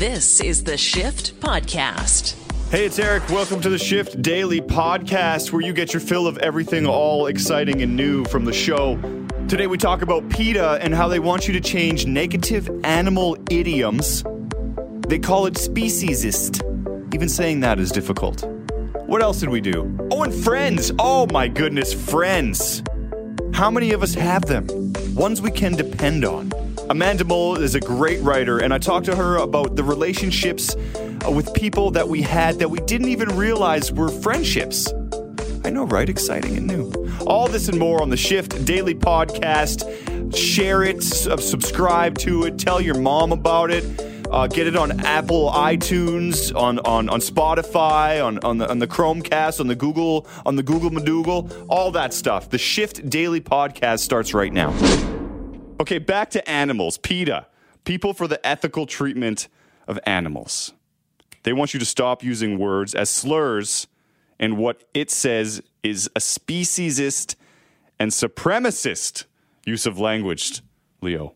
This is the Shift Podcast. Hey, it's Eric. Welcome to the Shift Daily Podcast, where you get your fill of everything all exciting and new from the show. Today, we talk about PETA and how they want you to change negative animal idioms. They call it speciesist. Even saying that is difficult. What else did we do? Oh, and friends. Oh, my goodness, friends. How many of us have them? Ones we can depend on. Amanda Mull is a great writer, and I talked to her about the relationships uh, with people that we had that we didn't even realize were friendships. I know, right? Exciting and new. All this and more on the Shift Daily Podcast. Share it, subscribe to it, tell your mom about it. Uh, get it on Apple iTunes, on on, on Spotify, on on the, on the Chromecast, on the Google on the Google Madoogle, all that stuff. The Shift Daily Podcast starts right now. Okay, back to animals. PETA, People for the Ethical Treatment of Animals. They want you to stop using words as slurs and what it says is a speciesist and supremacist use of language, Leo.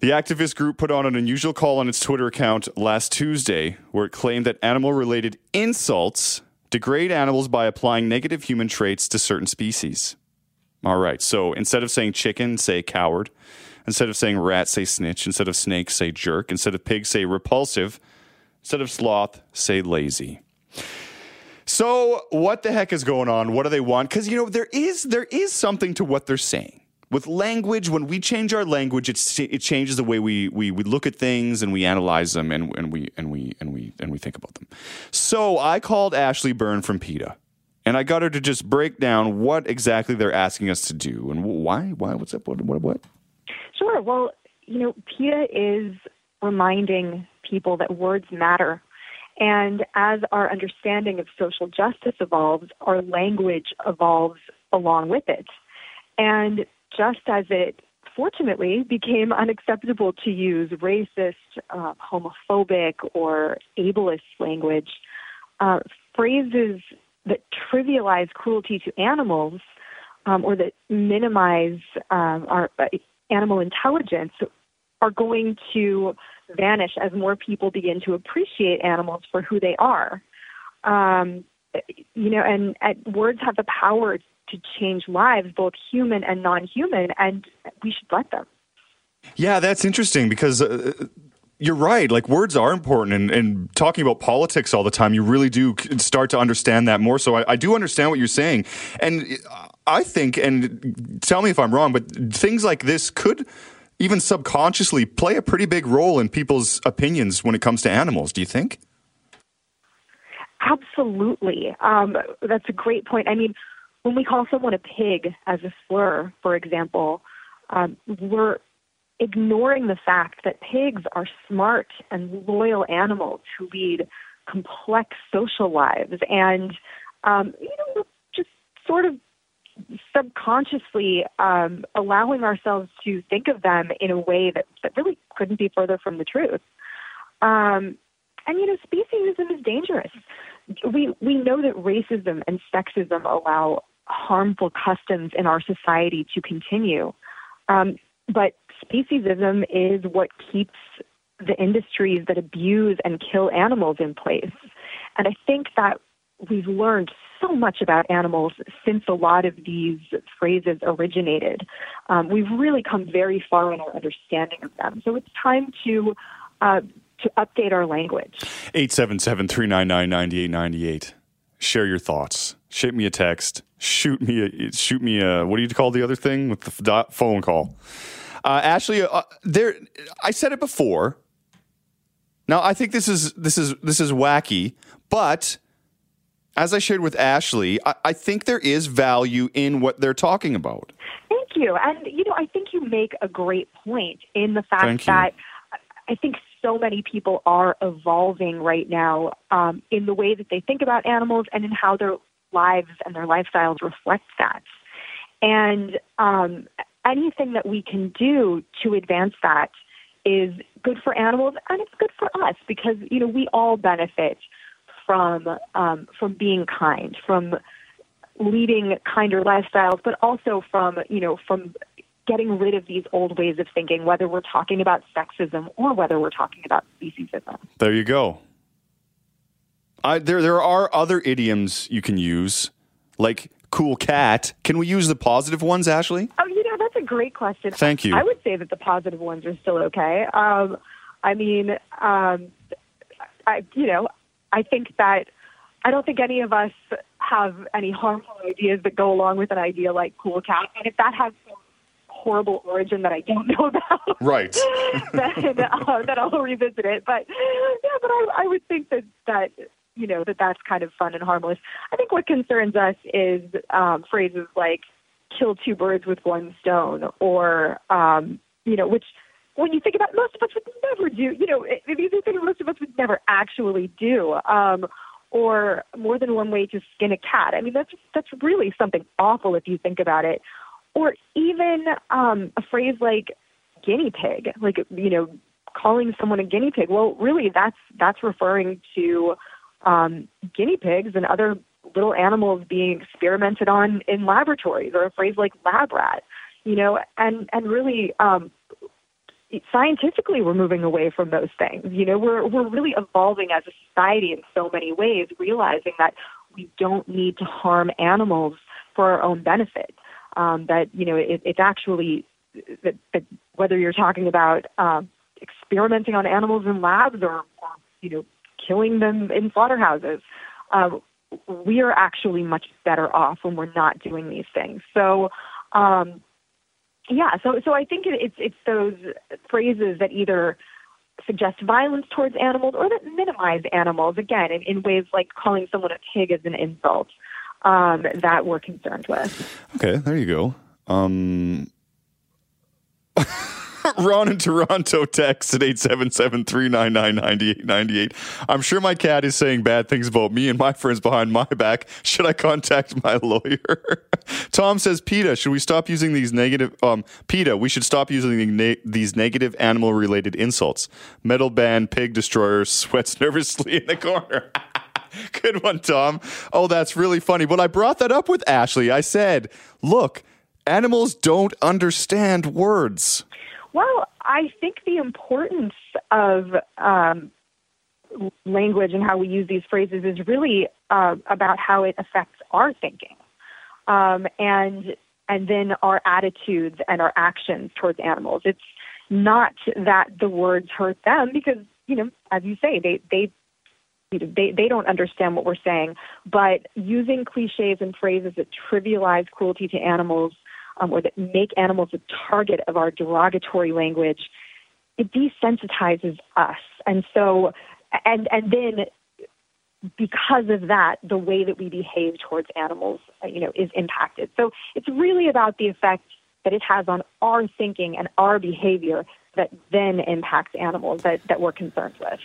The activist group put on an unusual call on its Twitter account last Tuesday where it claimed that animal related insults degrade animals by applying negative human traits to certain species. All right. So instead of saying chicken, say coward. Instead of saying rat, say snitch. Instead of snake, say jerk. Instead of pig, say repulsive. Instead of sloth, say lazy. So what the heck is going on? What do they want? Because you know there is there is something to what they're saying with language. When we change our language, it it changes the way we, we we look at things and we analyze them and, and we and we and we and we think about them. So I called Ashley Byrne from PETA and I got her to just break down what exactly they're asking us to do and why. Why? What's up? What? What? What? Sure. Well, you know, PETA is reminding people that words matter. And as our understanding of social justice evolves, our language evolves along with it. And just as it fortunately became unacceptable to use racist, uh, homophobic, or ableist language, uh, phrases that trivialize cruelty to animals um, or that minimize um, our uh, animal intelligence are going to vanish as more people begin to appreciate animals for who they are. Um, you know, and, and words have the power to change lives, both human and non-human, and we should let them. Yeah, that's interesting because uh, you're right. Like words are important, and, and talking about politics all the time, you really do start to understand that more. So I, I do understand what you're saying, and I think, and tell me if I'm wrong, but things like this could even subconsciously play a pretty big role in people's opinions when it comes to animals. Do you think? Absolutely. Um, that's a great point. I mean, when we call someone a pig as a slur, for example, um, we're ignoring the fact that pigs are smart and loyal animals who lead complex social lives and um, you know just sort of subconsciously um, allowing ourselves to think of them in a way that, that really couldn't be further from the truth. Um, and you know, speciesism is dangerous. We we know that racism and sexism allow harmful customs in our society to continue. Um, but speciesism is what keeps the industries that abuse and kill animals in place. And I think that we've learned so much about animals since a lot of these phrases originated. Um, we've really come very far in our understanding of them. So it's time to uh, to update our language. 877-399-9898. Share your thoughts. Shoot me a text. Shoot me a shoot me a what do you call the other thing with the phone call? Uh, Ashley, uh, there. I said it before. Now I think this is this is this is wacky, but as I shared with Ashley, I, I think there is value in what they're talking about. Thank you, and you know I think you make a great point in the fact that I think so many people are evolving right now um, in the way that they think about animals and in how their lives and their lifestyles reflect that. And um, anything that we can do to advance that is good for animals and it's good for us because you know we all benefit from um, from being kind, from leading kinder lifestyles, but also from you know from getting rid of these old ways of thinking, whether we're talking about sexism or whether we're talking about speciesism. There you go. I, there, there are other idioms you can use, like cool cat. Can we use the positive ones, Ashley? Oh, you know, that's a great question. Thank you. I would say that the positive ones are still okay. Um, I mean, um, I, you know, I think that I don't think any of us have any harmful ideas that go along with an idea like cool cat. And if that has some horrible origin that I don't know about, right, then, uh, then I'll revisit it. But yeah, but I, I would think that that you know that that's kind of fun and harmless. I think what concerns us is um, phrases like "kill two birds with one stone" or um, you know, which when you think about it, most of us would never do. You know, these are things most of us would never actually do. Um, or more than one way to skin a cat. I mean, that's that's really something awful if you think about it. Or even um, a phrase like guinea pig, like you know, calling someone a guinea pig. Well, really, that's that's referring to um, guinea pigs and other little animals being experimented on in laboratories, or a phrase like lab rat. You know, and and really, um, scientifically we're moving away from those things. You know, we're we're really evolving as a society in so many ways, realizing that we don't need to harm animals for our own benefit. Um, that you know, it, it's actually that, that whether you're talking about um, experimenting on animals in labs or, or you know killing them in slaughterhouses, um, we are actually much better off when we're not doing these things. So. Um, yeah, so so I think it's it's those phrases that either suggest violence towards animals or that minimize animals again in, in ways like calling someone a pig as an insult um, that we're concerned with. Okay, there you go. Um, Ron in Toronto text at 877-399-9898. I'm sure my cat is saying bad things about me and my friends behind my back. Should I contact my lawyer? Tom says, PETA, should we stop using these negative, um, PETA, we should stop using these negative animal related insults. Metal band, pig destroyer, sweats nervously in the corner. Good one, Tom. Oh, that's really funny. But I brought that up with Ashley. I said, look, animals don't understand words. Well, I think the importance of um, language and how we use these phrases is really uh, about how it affects our thinking, um, and and then our attitudes and our actions towards animals. It's not that the words hurt them because you know, as you say, they they they they don't understand what we're saying. But using cliches and phrases that trivialize cruelty to animals um, or that make animals a target of our derogatory language, it desensitizes us. And so, and and then because of that, the way that we behave towards animals, you know, is impacted. So it's really about the effect that it has on our thinking and our behavior that then impacts animals that, that we're concerned with.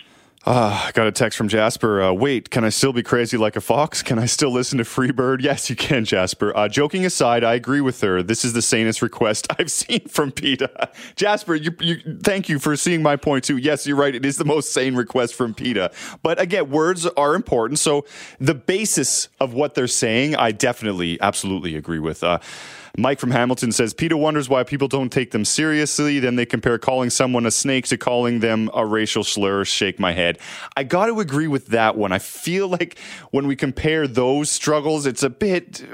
Uh, I got a text from Jasper. Uh, wait, can I still be crazy like a fox? Can I still listen to Freebird? Yes, you can, Jasper. Uh, joking aside, I agree with her. This is the sanest request I've seen from PETA. Jasper, you, you, thank you for seeing my point too. Yes, you're right. It is the most sane request from PETA. But again, words are important. So the basis of what they're saying, I definitely, absolutely agree with. Uh, Mike from Hamilton says PETA wonders why people don't take them seriously. Then they compare calling someone a snake to calling them a racial slur. Shake my head. I got to agree with that one. I feel like when we compare those struggles, it's a bit.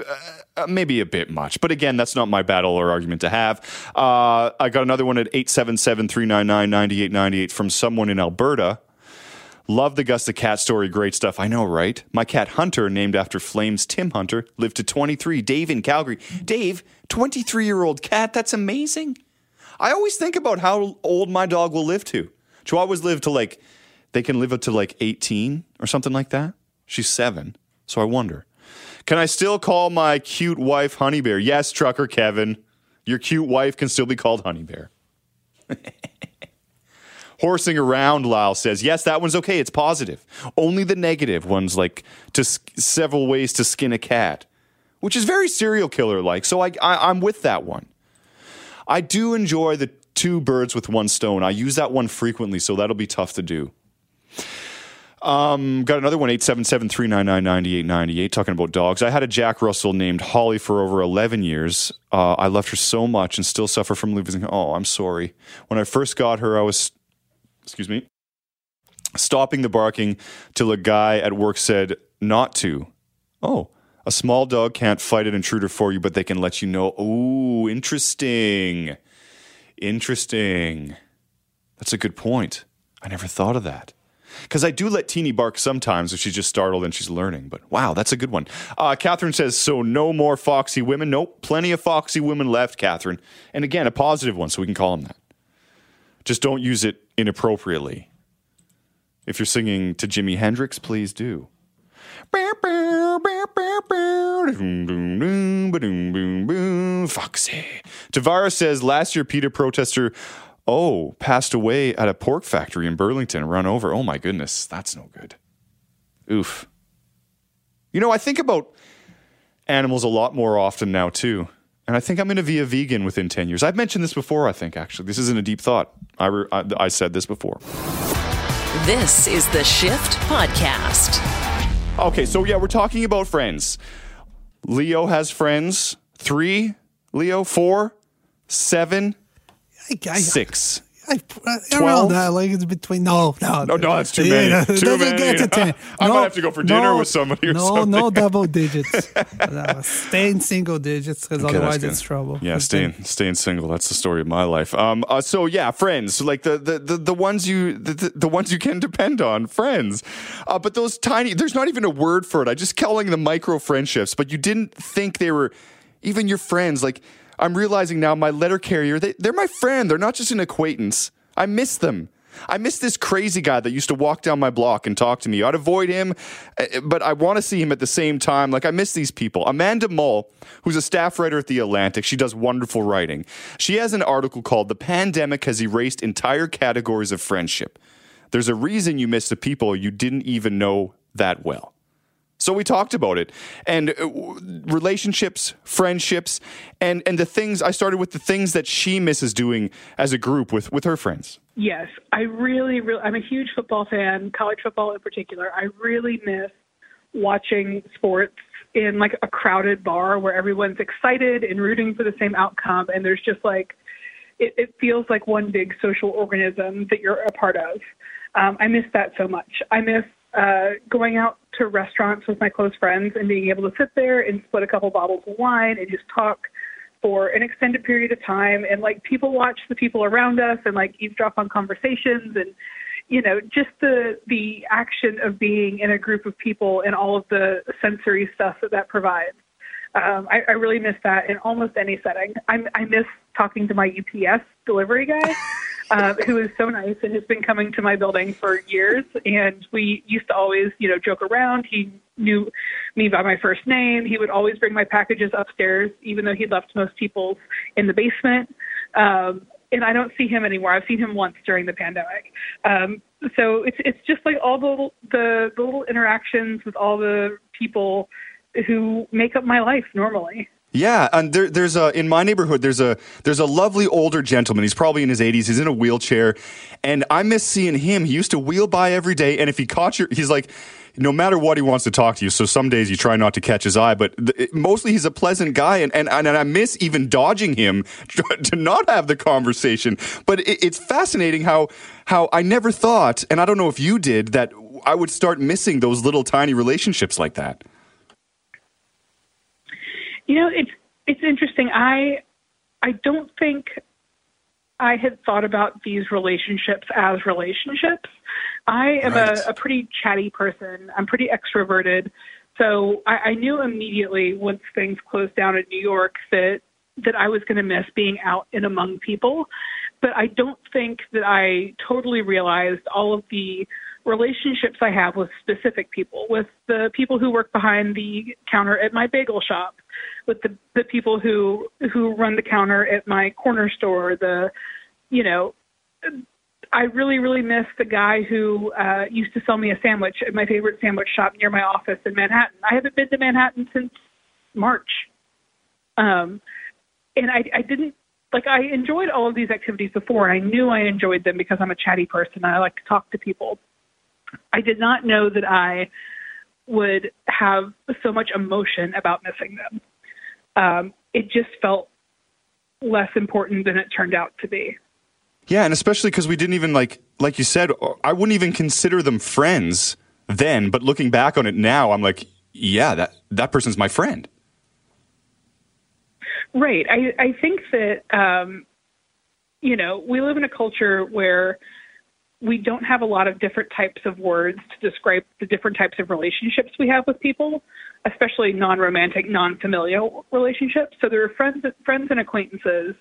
Uh, maybe a bit much. But again, that's not my battle or argument to have. Uh, I got another one at 877 399 9898 from someone in Alberta Love the Gus the Cat story. Great stuff. I know, right? My cat Hunter, named after Flames Tim Hunter, lived to 23. Dave in Calgary. Dave, 23 year old cat. That's amazing. I always think about how old my dog will live to. Chihuahuas live to like, they can live up to like 18 or something like that. She's seven. So I wonder. Can I still call my cute wife Honey Bear? Yes, trucker Kevin. Your cute wife can still be called Honey Bear. horsing around, Lyle says, yes, that one's okay. It's positive. Only the negative ones, like to several ways to skin a cat, which is very serial killer like. So I, I, I'm with that one. I do enjoy the two birds with one stone. I use that one frequently, so that'll be tough to do. Um, got another one, 877-399-9898, talking about dogs. I had a Jack Russell named Holly for over 11 years. Uh, I loved her so much and still suffer from losing Oh, I'm sorry. When I first got her, I was, excuse me, stopping the barking till a guy at work said not to. Oh, a small dog can't fight an intruder for you, but they can let you know. Oh, interesting. Interesting. That's a good point. I never thought of that. Because I do let Teeny bark sometimes if she's just startled and she's learning. But wow, that's a good one. Uh, Catherine says, so no more foxy women. Nope, plenty of foxy women left, Catherine. And again, a positive one, so we can call them that. Just don't use it inappropriately. If you're singing to Jimi Hendrix, please do. Foxy. Tavares says last year PETA protester oh passed away at a pork factory in Burlington, run over. Oh my goodness, that's no good. Oof. You know, I think about animals a lot more often now too. And I think I'm going to be a vegan within 10 years. I've mentioned this before, I think, actually. This isn't a deep thought. I, re- I, I said this before. This is the Shift Podcast. Okay, so yeah, we're talking about friends. Leo has friends. Three, Leo, four, seven, I, I, six. I, I, Twelve? that, like it's between no, no, No, no, that's too many. no, it Too many. get to ten. I might have to go for dinner no, with somebody or no, something. no double digits. No, stay in single digits because Okay, otherwise it's trouble. Yeah, staying staying single. That's the story of my life. Um, uh, so yeah, friends, like the the the, the ones you the, the, the ones you can depend on, friends. Uh, but those tiny, there's not even a word for it. I just calling them micro friendships. But you didn't think they were even your friends. Like I'm realizing now, my letter carrier, they, they're my friend. They're not just an acquaintance. I miss them. I miss this crazy guy that used to walk down my block and talk to me. I'd avoid him, eh, but I want to see him at the same time. Like, I miss these people. Amanda Mull, who's a staff writer at The Atlantic, she does wonderful writing. She has an article called The Pandemic Has Erased Entire Categories of Friendship. There's a reason you miss the people you didn't even know that well. So we talked about it and uh, relationships, friendships, and and the things I started with the things that she misses doing as a group with with her friends. Yes, I really, really, I'm a huge football fan, college football in particular. I really miss watching sports in like a crowded bar where everyone's excited and rooting for the same outcome, and there's just like, it, it feels like one big social organism that you're a part of. Um, I miss that so much. I miss uh, going out to restaurants with my close friends and being able to sit there and split a couple bottles of wine and just talk for an extended period of time and like people watch the people around us and like eavesdrop on conversations and you know just the the action of being in a group of people and all of the sensory stuff that that provides um, I, I really miss that in almost any setting. I, I miss talking to my UPS delivery guy, uh, who is so nice and has been coming to my building for years. And we used to always, you know, joke around. He knew me by my first name. He would always bring my packages upstairs, even though he left most people's in the basement. Um, and I don't see him anymore. I've seen him once during the pandemic. Um, so it's it's just like all the the, the little interactions with all the people who make up my life normally. Yeah, and there, there's a in my neighborhood. There's a there's a lovely older gentleman. He's probably in his 80s. He's in a wheelchair, and I miss seeing him. He used to wheel by every day, and if he caught your, he's like, no matter what, he wants to talk to you. So some days you try not to catch his eye, but th- mostly he's a pleasant guy, and and and I miss even dodging him to not have the conversation. But it, it's fascinating how how I never thought, and I don't know if you did, that I would start missing those little tiny relationships like that. You know, it's it's interesting. I I don't think I had thought about these relationships as relationships. I am Right. a, a pretty chatty person. I'm pretty extroverted. So I, I knew immediately once things closed down in New York that that I was going to miss being out and among people. But I don't think that I totally realized all of the relationships I have with specific people, with the people who work behind the counter at my bagel shop, with the the people who who run the counter at my corner store, the you know I really, really miss the guy who uh, used to sell me a sandwich at my favorite sandwich shop near my office in Manhattan. I haven't been to Manhattan since March. Um, and I, I didn't, like, I enjoyed all of these activities before, and I knew I enjoyed them because I'm a chatty person and I like to talk to people. I did not know that I would have so much emotion about missing them. Um, it just felt less important than it turned out to be. Yeah, and especially because we didn't even like, like you said, I wouldn't even consider them friends then. But looking back on it now, I'm like, yeah, that that person's my friend. Right. I I think that um, you know we live in a culture where we don't have a lot of different types of words to describe the different types of relationships we have with people, especially non-romantic, non-familial relationships. So there are friends, friends and acquaintances,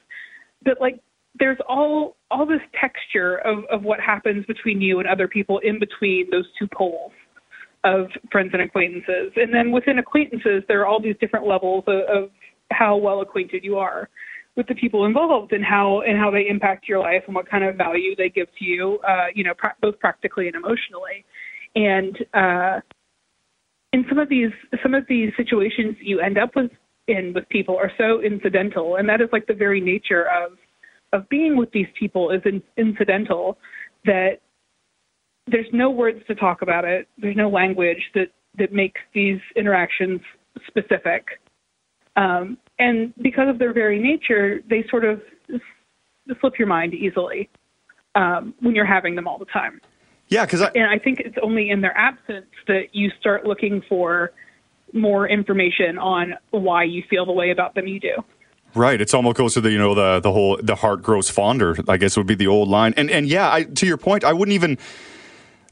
but like there's all all this texture of of what happens between you and other people in between those two poles of friends and acquaintances. And then within acquaintances, there are all these different levels of, of how well acquainted you are with the people involved and how and how they impact your life and what kind of value they give to you, uh, you know, pra- both practically and emotionally. And uh, in some of these some of these situations you end up with in with people are so incidental, and that is like the very nature of of being with these people is in, incidental. That there's no words to talk about it. There's no language that that makes these interactions specific. Um, and because of their very nature, they sort of slip your mind easily um, when you're having them all the time. Yeah, because and I think it's only in their absence that you start looking for more information on why you feel the way about them you do. Right. It's almost goes to the you know the the whole the heart grows fonder. I guess would be the old line. And and yeah, I, to your point, I wouldn't even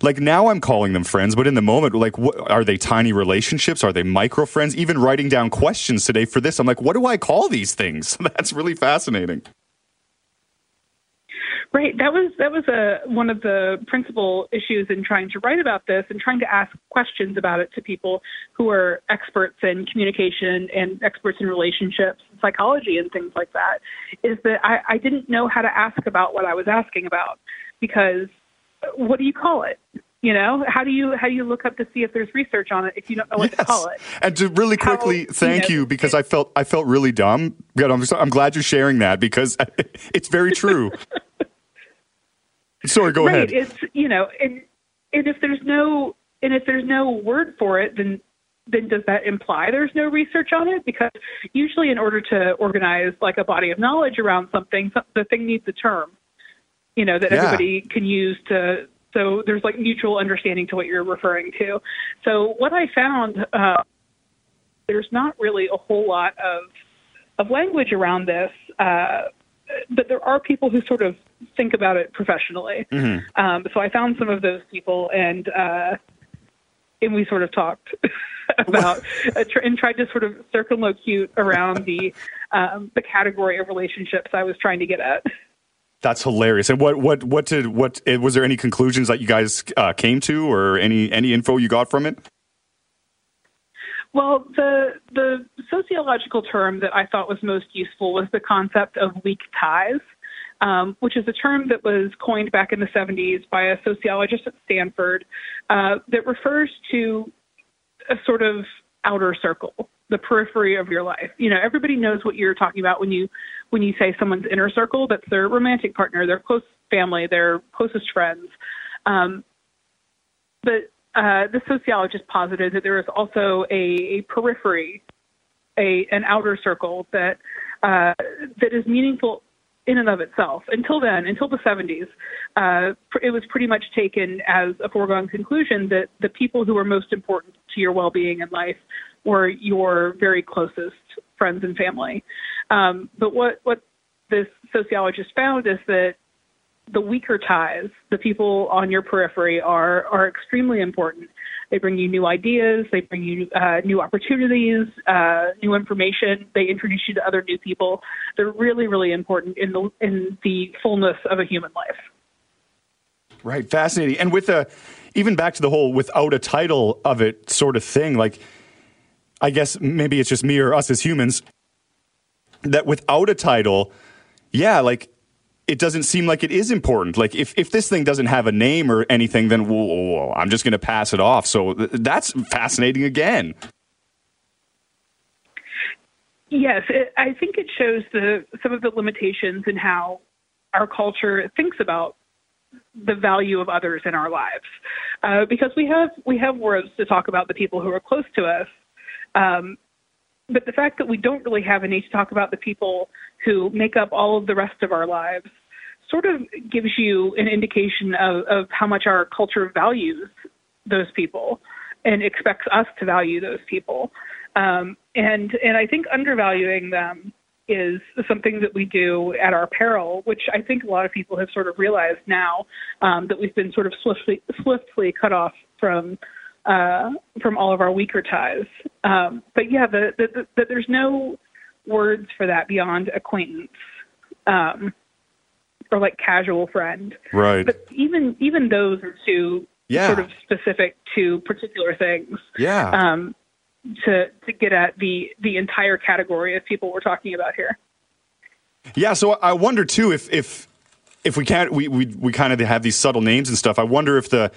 like now I'm calling them friends, but in the moment, like, are they tiny relationships? Are they micro friends? Even writing down questions today for this, I'm like, what do I call these things? That's really fascinating. Right. That was that was a one of the principal issues in trying to write about this and trying to ask questions about it to people who are experts in communication and experts in relationships and psychology and things like that. Is that I, I didn't know how to ask about what I was asking about because what do you call it? You know, how do you how do you look up to see if there's research on it if you don't know what yes. to call it? And to really quickly, how, thank you, know, you because I felt I felt really dumb. I'm, I'm glad you're sharing that because it's very true. Sorry, go right. ahead. It's you know, and and if there's no and if there's no word for it, then then does that imply there's no research on it? Because usually, in order to organize like a body of knowledge around something, the thing needs a term you know, that yeah. everybody can use to so there's like mutual understanding to what you're referring to. So what I found, uh, there's not really a whole lot of of language around this, uh, but there are people who sort of think about it professionally. Mm-hmm. Um, so I found some of those people, and uh, and we sort of talked about uh, tr- and tried to sort of circumlocute around the um, the category of relationships I was trying to get at. That's hilarious. And what what what did what eh, was there any conclusions that you guys uh, came to, or any any info you got from it? Well, the the sociological term that I thought was most useful was the concept of weak ties, um, which is a term that was coined back in the 70s by a sociologist at Stanford uh, that refers to a sort of outer circle, the periphery of your life. You know, everybody knows what you're talking about when you when you say someone's inner circle. That's their romantic partner, their close family, their closest friends. Um, but uh, the sociologist posited that there is also a, a periphery, a an outer circle that uh, that is meaningful in and of itself. Until then, until the 70s, uh, it was pretty much taken as a foregone conclusion that the people who were most important to your well-being in life were your very closest friends and family. Um, but what what this sociologist found is that the weaker ties, the people on your periphery, are are extremely important. They bring you new ideas, they bring you uh, new opportunities, uh, new information. They introduce you to other new people. They're really, really important in the in the fullness of a human life. Right, fascinating. And with a even back to the whole without a title of it sort of thing, like I guess maybe it's just me or us as humans that without a title, yeah, like it doesn't seem like it is important. Like if, if this thing doesn't have a name or anything, then whoa, whoa, whoa, I'm just going to pass it off. So th- that's fascinating again. Yes, it, I think it shows the some of the limitations in how our culture thinks about the value of others in our lives. uh, because we have we have words to talk about the people who are close to us. Um, but the fact that we don't really have a need to talk about the people who make up all of the rest of our lives sort of gives you an indication of, of how much our culture values those people and expects us to value those people. Um, and and I think undervaluing them is something that we do at our peril, which I think a lot of people have sort of realized now um, that we've been sort of swiftly swiftly cut off from uh, from all of our weaker ties. Um, but yeah, the, the, the, the, there's no words for that beyond acquaintance um, or like casual friend. Right. But even even those are too Yeah. sort of specific to particular things Yeah. um, to to get at the the entire category of people we're talking about here. Yeah, so I wonder too if if if we can't we we, we kind of have these subtle names and stuff. I wonder if the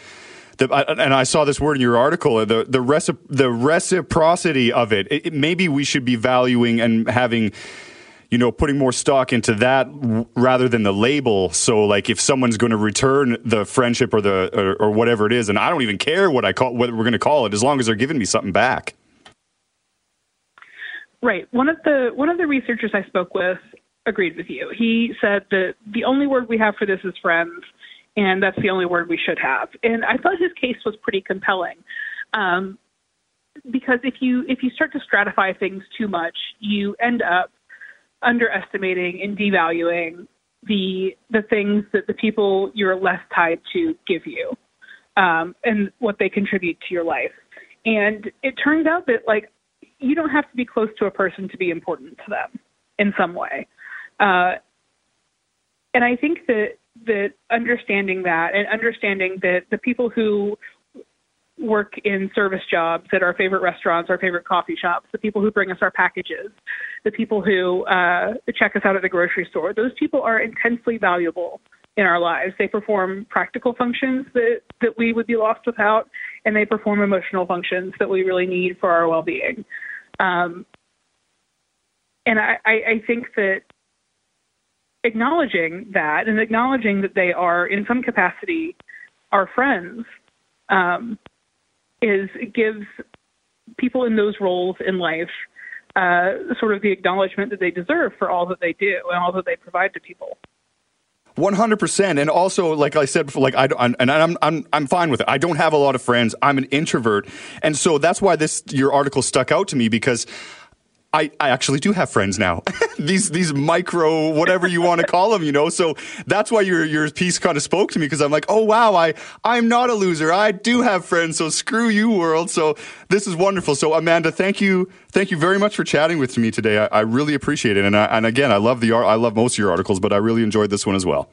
the and I saw this word in your article the the recip- the reciprocity of it, it, it- Maybe we should be valuing and having. You know, putting more stock into that rather than the label. So, like, if someone's going to return the friendship or the or, or whatever it is, and I don't even care what I call what we're going to call it, as long as they're giving me something back. Right. One of the one of the researchers I spoke with agreed with you. He said that the only word we have for this is friends, and that's the only word we should have. And I thought his case was pretty compelling, um, because if you if you start to stratify things too much, you end up underestimating and devaluing the the things that the people you're less tied to give you, um, and what they contribute to your life. And it turns out that like you don't have to be close to a person to be important to them in some way. Uh, and I think that that understanding that and understanding that the people who work in service jobs at our favorite restaurants, our favorite coffee shops, the people who bring us our packages, the people who uh, check us out at the grocery store, those people are intensely valuable in our lives. They perform practical functions that, that we would be lost without, and they perform emotional functions that we really need for our well being. Um, and I, I, I think that acknowledging that and acknowledging that they are, in some capacity, our friends um, is gives people in those roles in life uh, sort of the acknowledgement that they deserve for all that they do and all that they provide to people. One hundred percent, and also, like I said before, like I don't, and I'm I'm I'm fine with it. I don't have a lot of friends. I'm an introvert, and so that's why this your article stuck out to me because I I actually do have friends now. these these micro whatever you want to call them, you know. So that's why your your piece kind of spoke to me because I'm like, oh wow, I I'm not a loser. I do have friends. So screw you, world. So this is wonderful. So Amanda, thank you thank you very much for chatting with me today. I, I really appreciate it, and I, and again, I love the. I love most of your articles, but I really enjoyed this one as well.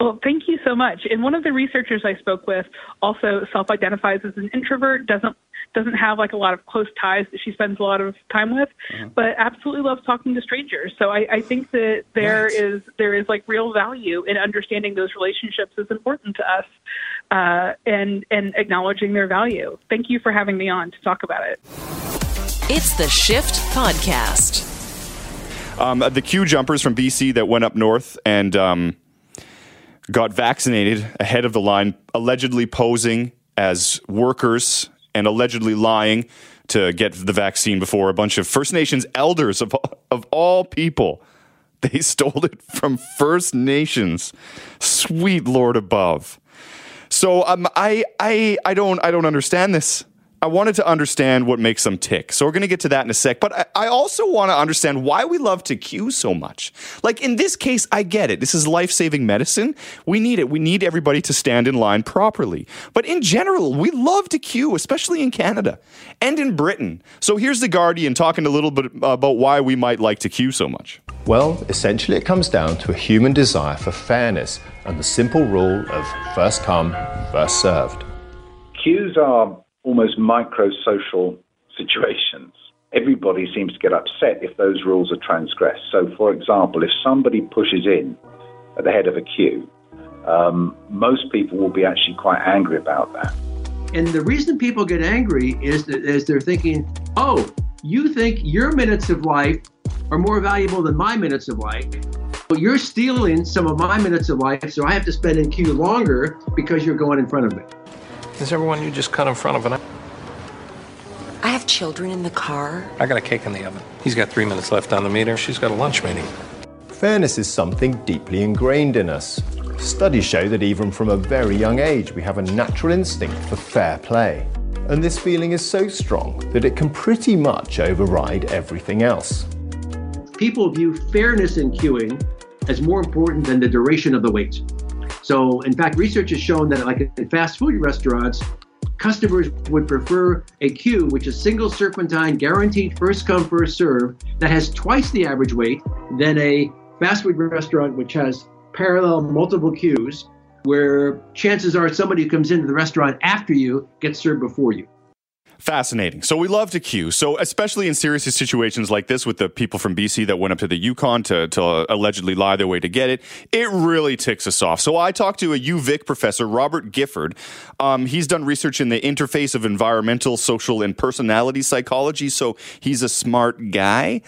Well, thank you so much. And one of the researchers I spoke with also self-identifies as an introvert, doesn't doesn't have like a lot of close ties that she spends a lot of time with, but absolutely loves talking to strangers. So I, I think that there Right. is there is like real value in understanding those relationships is important to us, uh, and and acknowledging their value. Thank you for having me on to talk about it. It's the Shift Podcast. Um, the queue jumpers from BC that went up north and um, got vaccinated ahead of the line, allegedly posing as workers and allegedly lying to get the vaccine before a bunch of First Nations elders of, of all people. They stole it from First Nations. Sweet Lord above. So um, I, I, I don't, I don't understand this. I wanted to understand what makes them tick. So we're going to get to that in a sec. But I, I also want to understand why we love to queue so much. Like in this case, I get it. This is life saving medicine. We need it. We need everybody to stand in line properly. But in general, we love to queue, especially in Canada and in Britain. So here's The Guardian talking a little bit about why we might like to queue so much. Well, essentially, it comes down to a human desire for fairness and the simple rule of first come, first served. Queues are almost micro social situations. Everybody seems to get upset if those rules are transgressed. So, for example, if somebody pushes in at the head of a queue, um, most people will be actually quite angry about that. And the reason people get angry is that is they're thinking, oh, you think your minutes of life are more valuable than my minutes of life. you're stealing some of my minutes of life, so I have to spend in queue longer because you're going in front of me. Is everyone you just cut in front of an I have children in the car. I got a cake in the oven. He's got three minutes left on the meter. She's got a lunch meeting. Fairness is something deeply ingrained in us. Studies show that even from a very young age, we have a natural instinct for fair play. And this feeling is so strong that it can pretty much override everything else. People view fairness in queuing as more important than the duration of the wait. So, in fact, research has shown that, like in fast food restaurants, customers would prefer a queue which is single serpentine, guaranteed first come, first serve, that has twice the average wait than a fast food restaurant which has parallel multiple queues where chances are somebody who comes into the restaurant after you gets served before you. Fascinating. So we love to queue. So especially in serious situations like this with the people from BC that went up to the Yukon to, to allegedly lie their way to get it, it really ticks us off. So I talked to a UVic professor, Robert Gifford. Um, he's done research in the interface of environmental, social, and personality psychology. So he's a smart guy.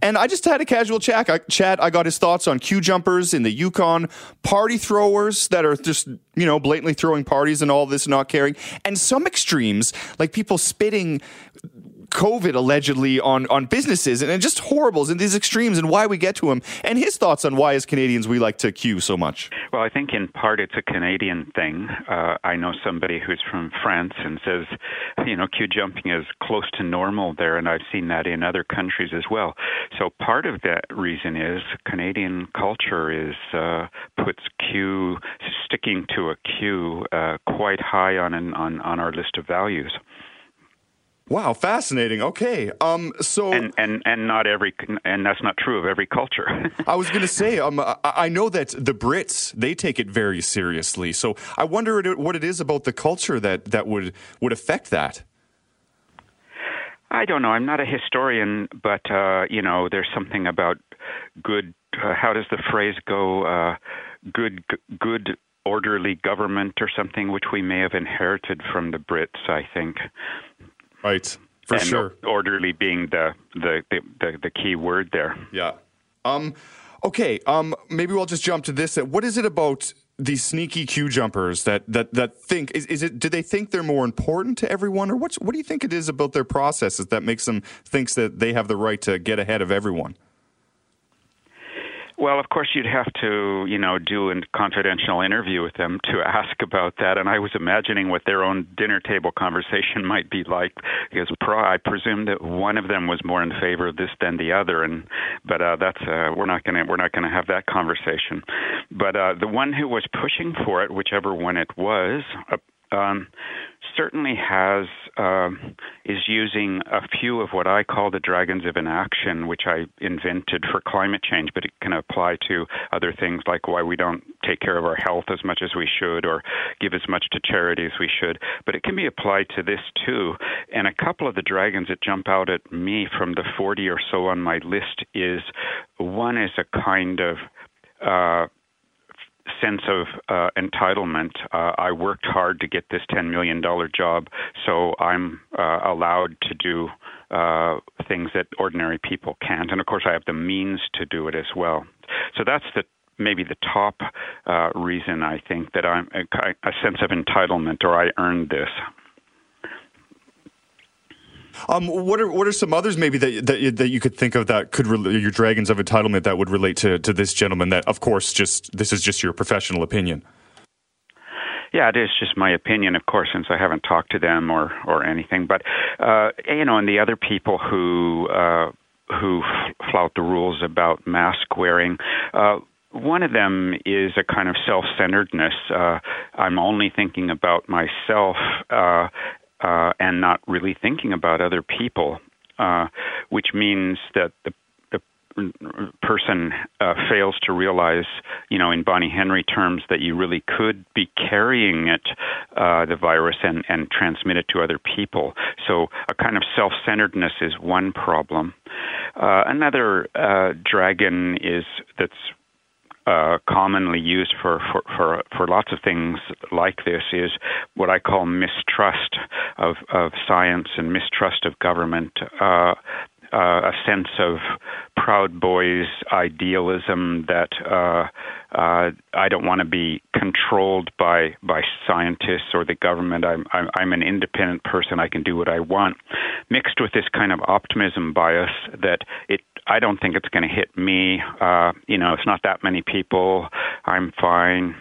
And I just had a casual chat. I, chat. I got his thoughts on queue jumpers in the Yukon, party throwers that are just you know blatantly throwing parties and all this, not caring, and some extremes like people spitting COVID allegedly on, on businesses and, and just horribles and these extremes and why we get to them and his thoughts on why as Canadians we like to queue so much. Well, I think in part it's a Canadian thing. Uh, I know somebody who's from France and says, you know, queue jumping is close to normal there, and I've seen that in other countries as well. So part of that reason is Canadian culture is uh, puts queue sticking to a queue uh, quite high on an, on on our list of values. Wow, fascinating. Okay, um, so and and and not every and that's not true of every culture. I was going to say, um, I know that the Brits they take it very seriously. So I wonder what it is about the culture that that would would affect that. I don't know. I'm not a historian, but uh, you know, there's something about good. Uh, how does the phrase go? Uh, good, good orderly government or something, which we may have inherited from the Brits. I think. Right. For and sure. Orderly being the, the, the, the, the key word there. Yeah. Um, okay. Um, maybe we'll just jump to this. What is it about these sneaky queue jumpers that that that think is, is it do they think they're more important to everyone or what's what do you think it is about their processes that makes them thinks that they have the right to get ahead of everyone? Well, of course, you'd have to, you know, do a confidential interview with them to ask about that. And I was imagining what their own dinner table conversation might be like, because I presume that one of them was more in favor of this than the other. And but uh, that's uh, we're not going to we're not to have that conversation. But uh, the one who was pushing for it, whichever one it was, uh, um, certainly has uh, is using a few of what I call the dragons of inaction, which I invented for climate change, but it can apply to other things like why we don't take care of our health as much as we should, or give as much to charity as we should. But it can be applied to this too. And a couple of the dragons that jump out at me from the 40 or so on my list is one is a kind of uh, sense of uh, entitlement. Uh, I worked hard to get this $10 million job, so I'm uh, allowed to do uh, things that ordinary people can't. And of course, I have the means to do it as well. So that's the maybe the top uh, reason I think that I'm a, a sense of entitlement or I earned this. Um, what are what are some others maybe that that, that you could think of that could re- your dragons of entitlement that would relate to to this gentleman? That of course, just this is just your professional opinion. Yeah, it is just my opinion, of course, since I haven't talked to them or or anything. But uh, you know, and the other people who uh, who flout the rules about mask wearing. Uh, one of them is a kind of self-centeredness. Uh, I'm only thinking about myself, uh, uh, and not really thinking about other people, uh, which means that the person uh, fails to realize, you know, in Bonnie Henry terms, that you really could be carrying it, uh, the virus, and, and transmit it to other people. So a kind of self-centeredness is one problem. Uh, another uh, dragon is that's uh, commonly used for, for, for, for lots of things like this is what I call mistrust of, of science and mistrust of government. Uh, uh, a sense of Proud Boys idealism that uh, uh, I don't want to be controlled by by scientists or the government. I'm, I'm I'm an independent person. I can do what I want. Mixed with this kind of optimism bias that it I don't think it's going to hit me. Uh, you know, it's not that many people. I'm fine.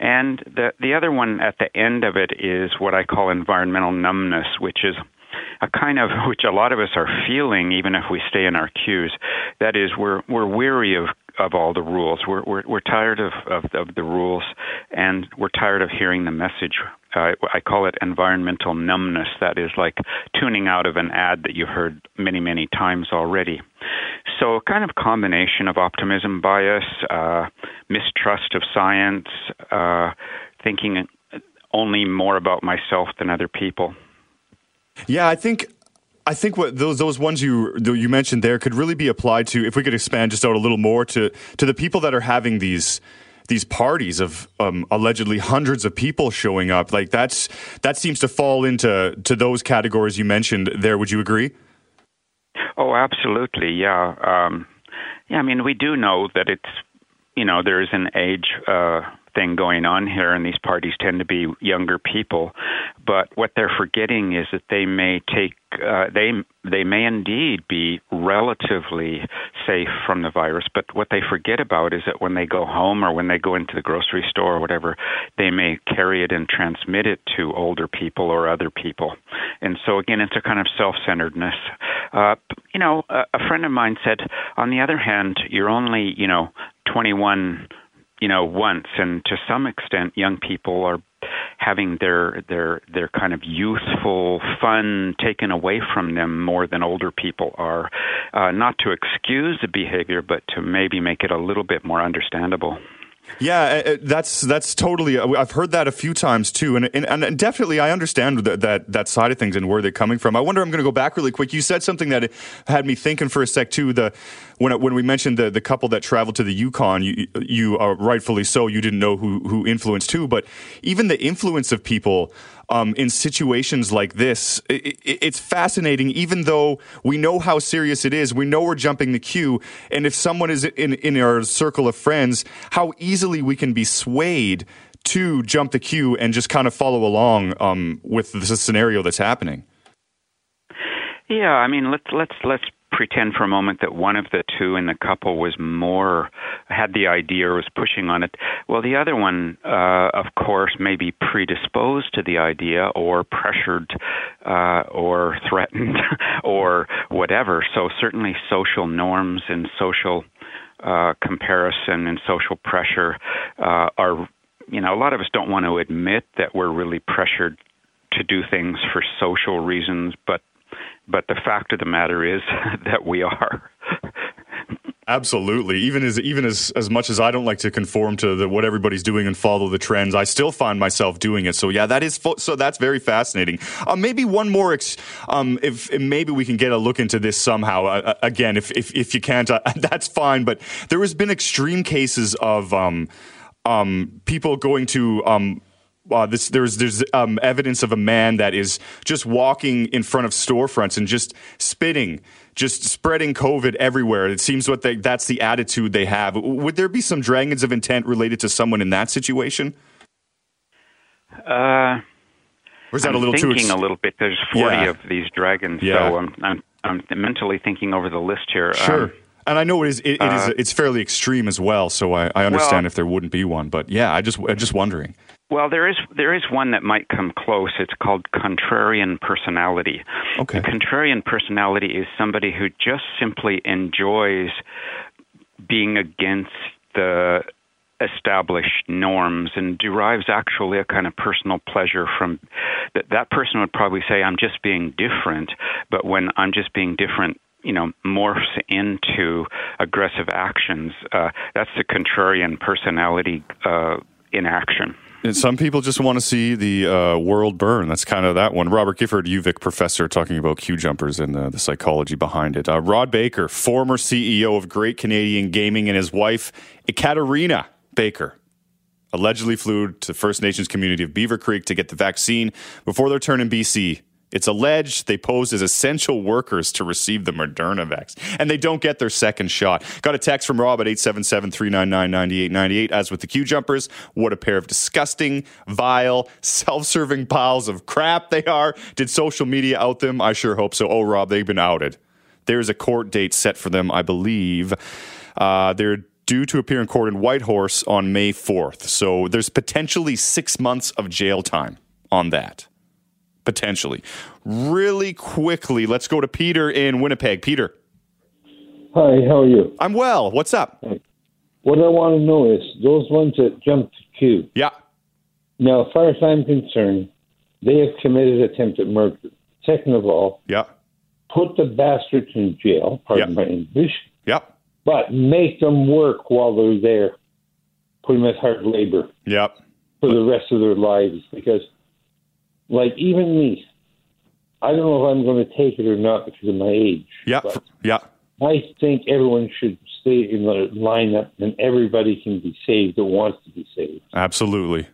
And the the other one at the end of it is what I call environmental numbness, which is a kind of which a lot of us are feeling even if we stay in our queues. That is, we're we're weary of of all the rules. We're we're, we're tired of, of, of the rules, and we're tired of hearing the message. Uh, I call it environmental numbness. That is like tuning out of an ad that you've heard many many times already. So, a kind of combination of optimism bias, uh, mistrust of science, uh, thinking only more about myself than other people. Yeah, I think I think what those those ones you you mentioned there could really be applied to if we could expand just out a little more to to the people that are having these these parties of um, allegedly hundreds of people showing up. Like that's that seems to fall into to those categories you mentioned there. Would you agree? Oh, absolutely. Yeah. Um, yeah. I mean, we do know that it's you know there is an age. Uh, thing going on here, and these parties tend to be younger people. But what they're forgetting is that they may take uh, they they may indeed be relatively safe from the virus, but what they forget about is that when they go home or when they go into the grocery store or whatever, they may carry it and transmit it to older people or other people. And so again, it's a kind of self-centeredness. Uh, you know, a, a friend of mine said, on the other hand, you're only you know 21 you know once. And to some extent young people are having their their their kind of youthful fun taken away from them more than older people are. Uh, not to excuse the behavior but to maybe make it a little bit more understandable yeah, uh, uh, that's that's totally. Uh, I've heard that a few times too, and and, and definitely I understand that, that that side of things and where they're coming from. I wonder. I'm going to go back really quick. You said something that had me thinking for a sec too. The when when we mentioned the the couple that traveled to the Yukon, you you rightfully so. You didn't know who who influenced who, but even the influence of people um, in situations like this. It, it, it's fascinating, even though we know how serious it is. We know we're jumping the queue, and if someone is in in our circle of friends, how easily we can be swayed to jump the queue and just kind of follow along um, with the scenario that's happening. Yeah, I mean, let's let's let's pretend for a moment that one of the two in the couple was more had the idea or was pushing on it. Well, the other one, uh, of course, may be predisposed to the idea or pressured uh, or threatened or whatever. So certainly, social norms and social uh, comparison and social pressure uh, are. You know, a lot of us don't want to admit that we're really pressured to do things for social reasons, but but the fact of the matter is that we are. Absolutely. Even as even as as much as I don't like to conform to the, what everybody's doing and follow the trends, I still find myself doing it. So yeah, that is fo- so that's very fascinating. Uh, maybe one more. Ex- um, if, if, maybe we can get a look into this somehow. Uh, uh again, if if if you can't, uh, that's fine. But there has been extreme cases of um, um, people going to um, uh, this, there's there's um, evidence of a man that is just walking in front of storefronts and just spitting, just spreading COVID everywhere. It seems what they, that's the attitude they have. Would there be some dragons of inaction related to someone in that situation? Uh, or is that I'm a little thinking too? Ex- a little bit. There's 40 Yeah. of these dragons, Yeah. so I'm, I'm I'm mentally thinking over the list here. Sure. Um, and I know it is. It, it is. uh, It's fairly extreme as well. So I, I understand Well- if there wouldn't be one. But yeah, I just I'm just wondering. Well, there is there is one that might come close. It's called contrarian personality. Okay. The contrarian personality is somebody who just simply enjoys being against the established norms and derives actually a kind of personal pleasure from that that person would probably say I'm just being different but when I'm just being different you know morphs into aggressive actions uh, that's the contrarian personality uh, in action And some people just want to see the uh, world burn. That's kind of that one. Robert Gifford, UVic professor, talking about queue jumpers and the psychology behind it. Uh, Rod Baker, former CEO of Great Canadian Gaming, and his wife, Ekaterina Baker, allegedly flew to First Nations community of Beaver Creek to get the vaccine before their turn in BC It's alleged they posed as essential workers to receive the Moderna vaccine, and they don't get their second shot. Got a text from Rob at 877 399 9898. As with the queue jumpers, what a pair of disgusting, vile, self serving piles of crap they are. Did social media out them? I sure hope so. Oh, Rob, they've been outed. There's a court date set for them, I believe. Uh, they're due to appear in court in Whitehorse on May 4th. So there's potentially six months of jail time on that potentially. Really quickly, let's go to Peter in Winnipeg. Peter. Hi, how are you? I'm well. What's up? What I want to know is those ones that jumped to queue. Yeah. Now, as far as I'm concerned, they have committed attempted murder. Second of all, yeah. put the bastards in jail, pardon my English, Yep. but make them work while they're there. Put them at hard labor Yep. for the rest of their lives because, like, even me, I don't know if I'm going to take it or not because of my age. Yeah. Yeah. I think everyone should stay in the lineup and everybody can be saved that wants to be saved. Absolutely.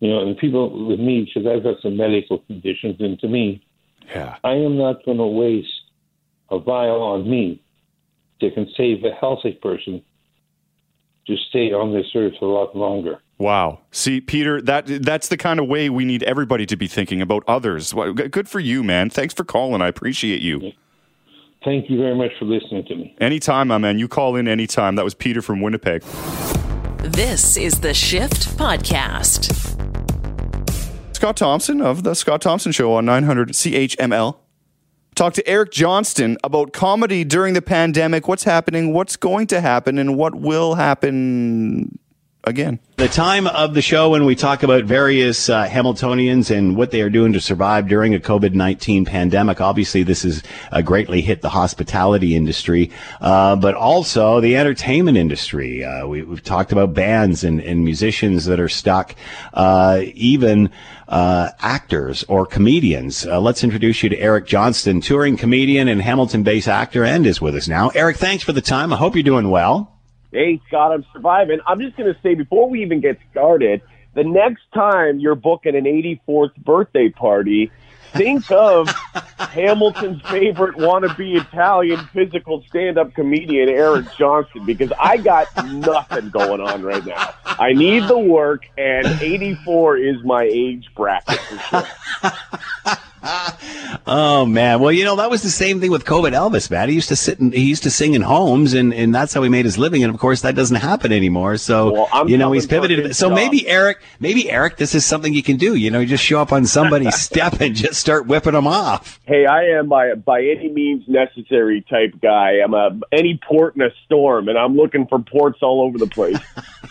You know, and people with me, because I've got some medical conditions, and to me, yeah. I am not going to waste a vial on me that can save a healthy person to stay on this earth a lot longer. Wow. See, Peter, that that's the kind of way we need everybody to be thinking about others. Good for you, man. Thanks for calling. I appreciate you. Thank you very much for listening to me. Anytime, my man. You call in anytime. That was Peter from Winnipeg. This is the Shift Podcast. Scott Thompson of the Scott Thompson Show on 900 CHML. Talk to Eric Johnston about comedy during the pandemic. What's happening? What's going to happen? And what will happen again? The time of the show when we talk about various uh, Hamiltonians and what they are doing to survive during a COVID 19 pandemic. Obviously, this has uh, greatly hit the hospitality industry, uh, but also the entertainment industry. Uh, we, have talked about bands and, and musicians that are stuck, uh, even uh, actors or comedians. let's introduce you to Eric Johnston, touring comedian and Hamilton based actor, and is with us now. Eric, thanks for the time. I hope you're doing well. Hey, Scott, I'm surviving. I'm just going to say before we even get started, the next time you're booking an 84th birthday party, think of Hamilton's favorite wannabe Italian physical stand up comedian, Eric Johnston, because I got nothing going on right now. I need the work, and 84 is my age bracket for sure. Oh man, well you know that was the same thing with COVID Elvis, man. He used to sit and he used to sing in homes, and, and that's how he made his living. And of course, that doesn't happen anymore. So Well, you know he's pivoted. So job. maybe Eric, maybe Eric, this is something you can do. You know, you just show up on somebody's step and just start whipping them off. Hey, I am by by any means necessary type guy. I'm a any port in a storm, and I'm looking for ports all over the place.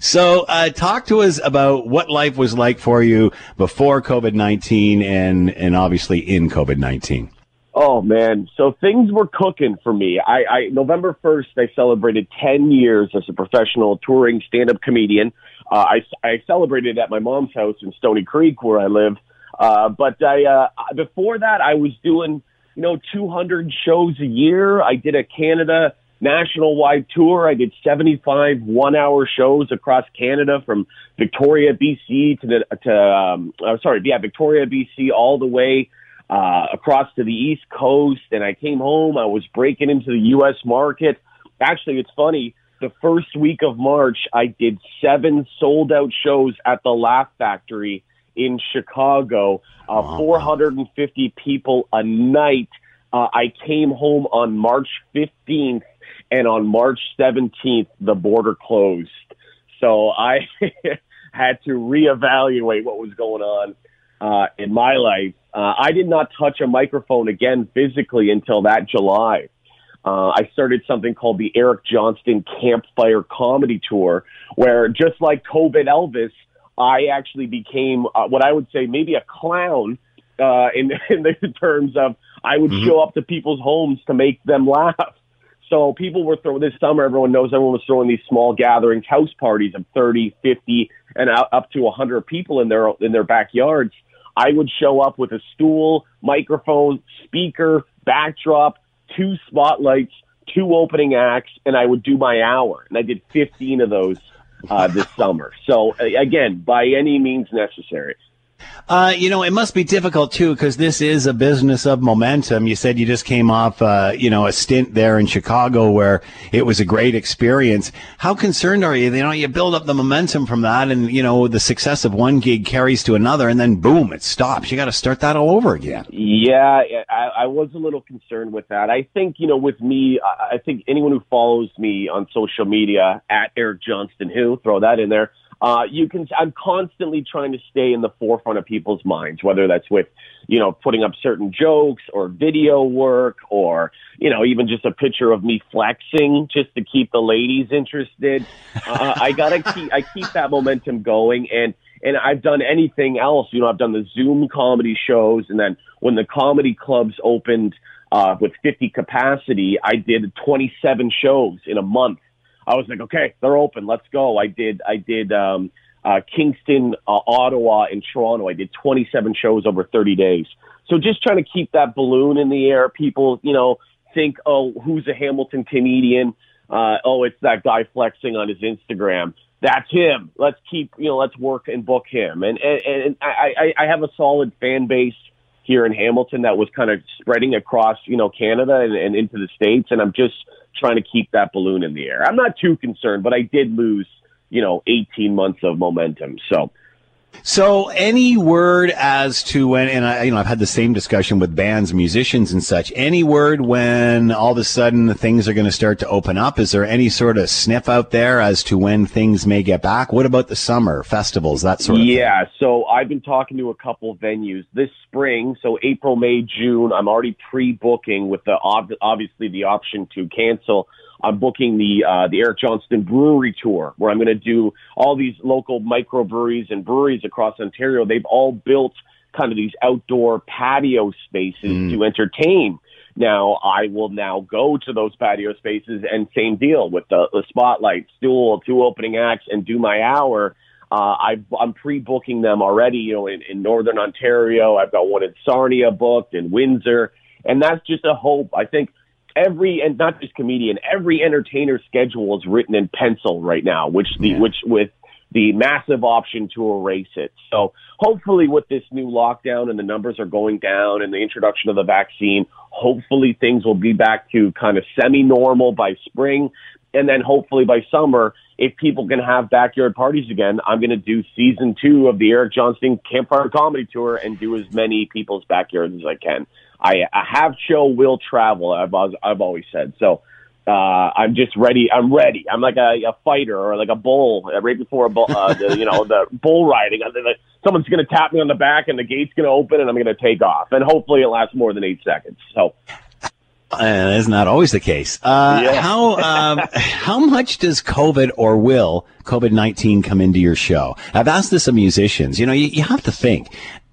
So uh, talk to us about what life was like for you before COVID nineteen and and obviously in COVID nineteen. Oh man, so things were cooking for me. I, I November first, I celebrated ten years as a professional touring stand-up comedian. Uh, I, I celebrated at my mom's house in Stoney Creek, where I live. Uh, but I uh, before that, I was doing you know 200 shows a year. I did a Canada national wide tour. I did 75 one hour shows across Canada from Victoria, BC to the, to, um, uh, sorry, yeah, Victoria, BC all the way, uh, across to the East Coast. And I came home. I was breaking into the U.S. market. Actually, it's funny. The first week of March, I did seven sold out shows at the Laugh Factory in Chicago, uh, 450 people a night. Uh, I came home on March 15th, and on March 17th, the border closed. So I had to reevaluate what was going on uh, in my life. Uh, I did not touch a microphone again physically until that July. Uh, I started something called the Eric Johnston Campfire Comedy Tour, where just like COVID Elvis, I actually became uh, what I would say maybe a clown uh, in, in the terms of I would show up to people's homes to make them laugh. So people were throwing this summer. Everyone knows everyone was throwing these small gatherings, house parties of 30, 50, and up to 100 people in their in their backyards. I would show up with a stool, microphone, speaker, backdrop, two spotlights, two opening acts, and I would do my hour. And I did 15 of those uh, this summer. So again, by any means necessary. Uh, you know, it must be difficult too because this is a business of momentum. You said you just came off, uh, you know, a stint there in Chicago where it was a great experience. How concerned are you? You know, you build up the momentum from that, and you know, the success of one gig carries to another, and then boom, it stops. You got to start that all over again. Yeah, I, I was a little concerned with that. I think, you know, with me, I I think anyone who follows me on social media at Eric Johnston, who throw that in there, uh, you can, I'm constantly trying to stay in the forefront of people's minds, whether that's with, you know, putting up certain jokes or video work or, you know, even just a picture of me flexing just to keep the ladies interested. Uh, I gotta keep, I keep that momentum going and, and I've done anything else. You know, I've done the Zoom comedy shows, and then when the comedy clubs opened uh, with 50 capacity, I did 27 shows in a month. I was like, okay, they're open, let's go. I did, I did um, uh, Kingston, uh, Ottawa, and Toronto. I did 27 shows over 30 days. So just trying to keep that balloon in the air. People, you know, think, oh, who's a Hamilton comedian? Uh, oh, it's that guy flexing on his Instagram that's him. Let's keep, you know, let's work and book him. And and, and I, I, I have a solid fan base here in Hamilton that was kind of spreading across, you know, Canada and, and into the states. And I'm just trying to keep that balloon in the air. I'm not too concerned, but I did lose, you know, 18 months of momentum. So So, any word as to when, and I, you know, I've had the same discussion with bands, musicians, and such. Any word when all of a sudden things are going to start to open up? Is there any sort of sniff out there as to when things may get back? What about the summer festivals, that sort of thing? yeah, so I've been talking to a couple venues this spring. So April, May, June, I'm already pre-booking with the ob- obviously the option to cancel. I'm booking the uh, the Eric Johnston Brewery Tour, where I'm going to do all these local microbreweries and breweries across Ontario. They've all built kind of these outdoor patio spaces to entertain. Now I will now go to those patio spaces and same deal with the, the spotlight, stool, two opening acts, and do my hour. Uh, I, I'm pre-booking them already. You know, in, in Northern Ontario, I've got one in Sarnia booked, in Windsor, and that's just a hope. I think every and not just comedian, every entertainer schedule is written in pencil right now, which the which with the massive option to erase it. So hopefully with this new lockdown and the numbers are going down and the introduction of the vaccine, hopefully things will be back to kind of semi-normal by spring. And then hopefully by summer, if people can have backyard parties again, I'm going to do season two of the Eric Johnston Campfire Comedy Tour and do as many people's backyards as I can. I, I have show will travel. I've I've always said so. Uh, I'm just ready. I'm ready. I'm like a, a fighter or like a bull uh, right before a bull, uh, the, you know, the bull riding. Someone's going to tap me on the back and the gate's going to open and I'm going to take off. And hopefully it lasts more than eight seconds. So Uh, isn't always the case? Uh, Yeah. How um, how much does COVID or will COVID nineteen come into your show? I've asked this of musicians. You know, you, you have to think.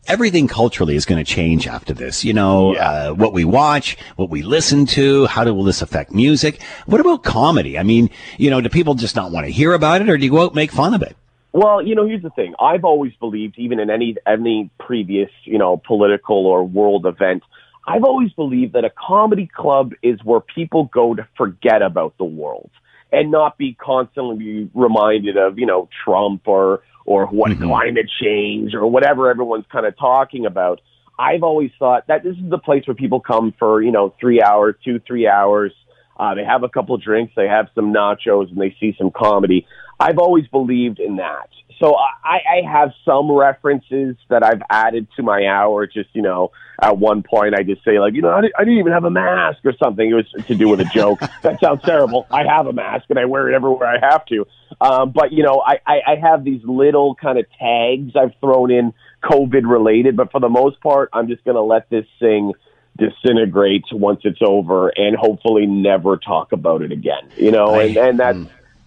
Everything culturally is going to change after this. You know, uh, what we watch, what we listen to, how do, will this affect music? What about comedy? I mean, you know, do people just not want to hear about it or do you go out and make fun of it? Well, you know, here's the thing. I've always believed, even in any any previous, you know, political or world event, I've always believed that a comedy club is where people go to forget about the world and not be constantly reminded of, you know, Trump or or what climate change or whatever everyone's kind of talking about. I've always thought that this is the place where people come for, you know, three hours, two, three hours. Uh, they have a couple of drinks, they have some nachos, and they see some comedy. I've always believed in that. So I, I have some references that I've added to my hour. Just you know, at one point I just say like, you know, I didn't, I didn't even have a mask or something. It was to do with a joke. that sounds terrible. I have a mask and I wear it everywhere I have to. Um, but you know, I, I, I have these little kind of tags I've thrown in COVID related. But for the most part, I'm just going to let this thing disintegrate once it's over and hopefully never talk about it again. You know, and, and that's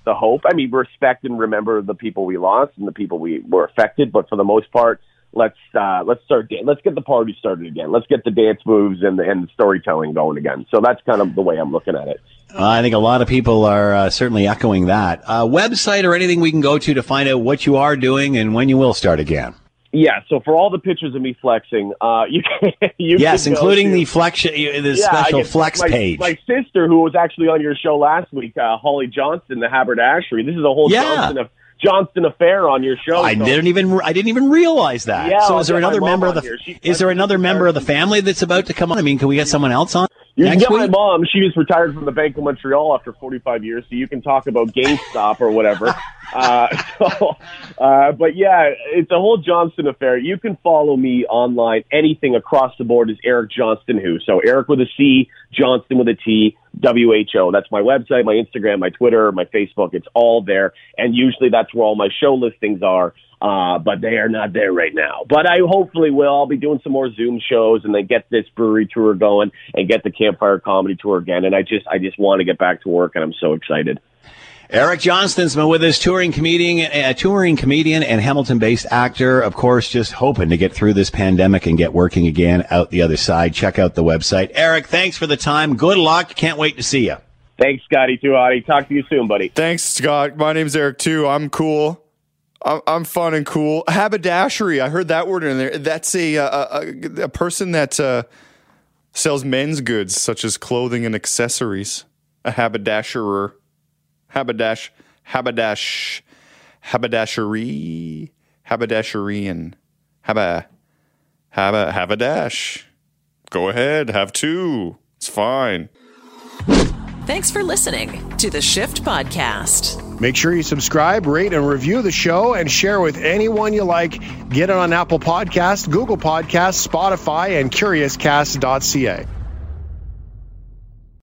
the hope. I mean, respect and remember the people we lost and the people we were affected, but for the most part, let's uh, let's start. Let's get the party started again. Let's get the dance moves and the, and the storytelling going again. So that's kind of the way I'm looking at it. Uh, I think a lot of people are uh, certainly echoing that. Uh, website or anything we can go to to find out what you are doing and when you will start again. Yeah. So for all the pictures of me flexing, uh, you can you yes, can including to- the flex, the Yeah, special flex my, page. My sister, who was actually on your show last week, uh, Holly Johnston, the haberdashery. This is a whole Yeah. Johnson of Johnston affair on your show. I so- didn't even I didn't even realize that. Yeah, so is there another member of the. She- is there another member of the family that's about to come on? I mean, can we get someone else on? You can next get my mom. She was retired from the Bank of Montreal after 45 years, so you can talk about GameStop or whatever. Uh, so, uh, but yeah, it's a whole Johnston affair. You can follow me online. Anything across the board is Eric Johnston Who. So Eric with a C, Johnston with a T, W H O. That's my website, my Instagram, my Twitter, my Facebook. It's all there, and usually that's where all my show listings are. Uh, but they are not there right now. But I hopefully will. I'll be doing some more Zoom shows and then get this brewery tour going and get the campfire comedy tour again. And I just, I just want to get back to work and I'm so excited. Eric Johnston's been with us, touring comedian, uh, touring comedian and Hamilton-based actor. Of course, just hoping to get through this pandemic and get working again out the other side. Check out the website. Eric, thanks for the time. Good luck. Can't wait to see you. Thanks, Scotty Tuhati. Talk to you soon, buddy. Thanks, Scott. My name's Eric too. I'm cool. I'm, I'm fun and cool. Haberdashery. I heard that word in there. That's a a, a, a person that uh, sells men's goods such as clothing and accessories. A haberdasherer. Haberdash. Haberdash. Haberdashery. Haberdasherian. Habba. Habba. Have a dash. Go ahead. Have two. It's fine. Thanks for listening to the Shift Podcast. Make sure you subscribe, rate, and review the show and share with anyone you like. Get it on Apple Podcasts, Google Podcasts, Spotify, and CuriousCast.ca.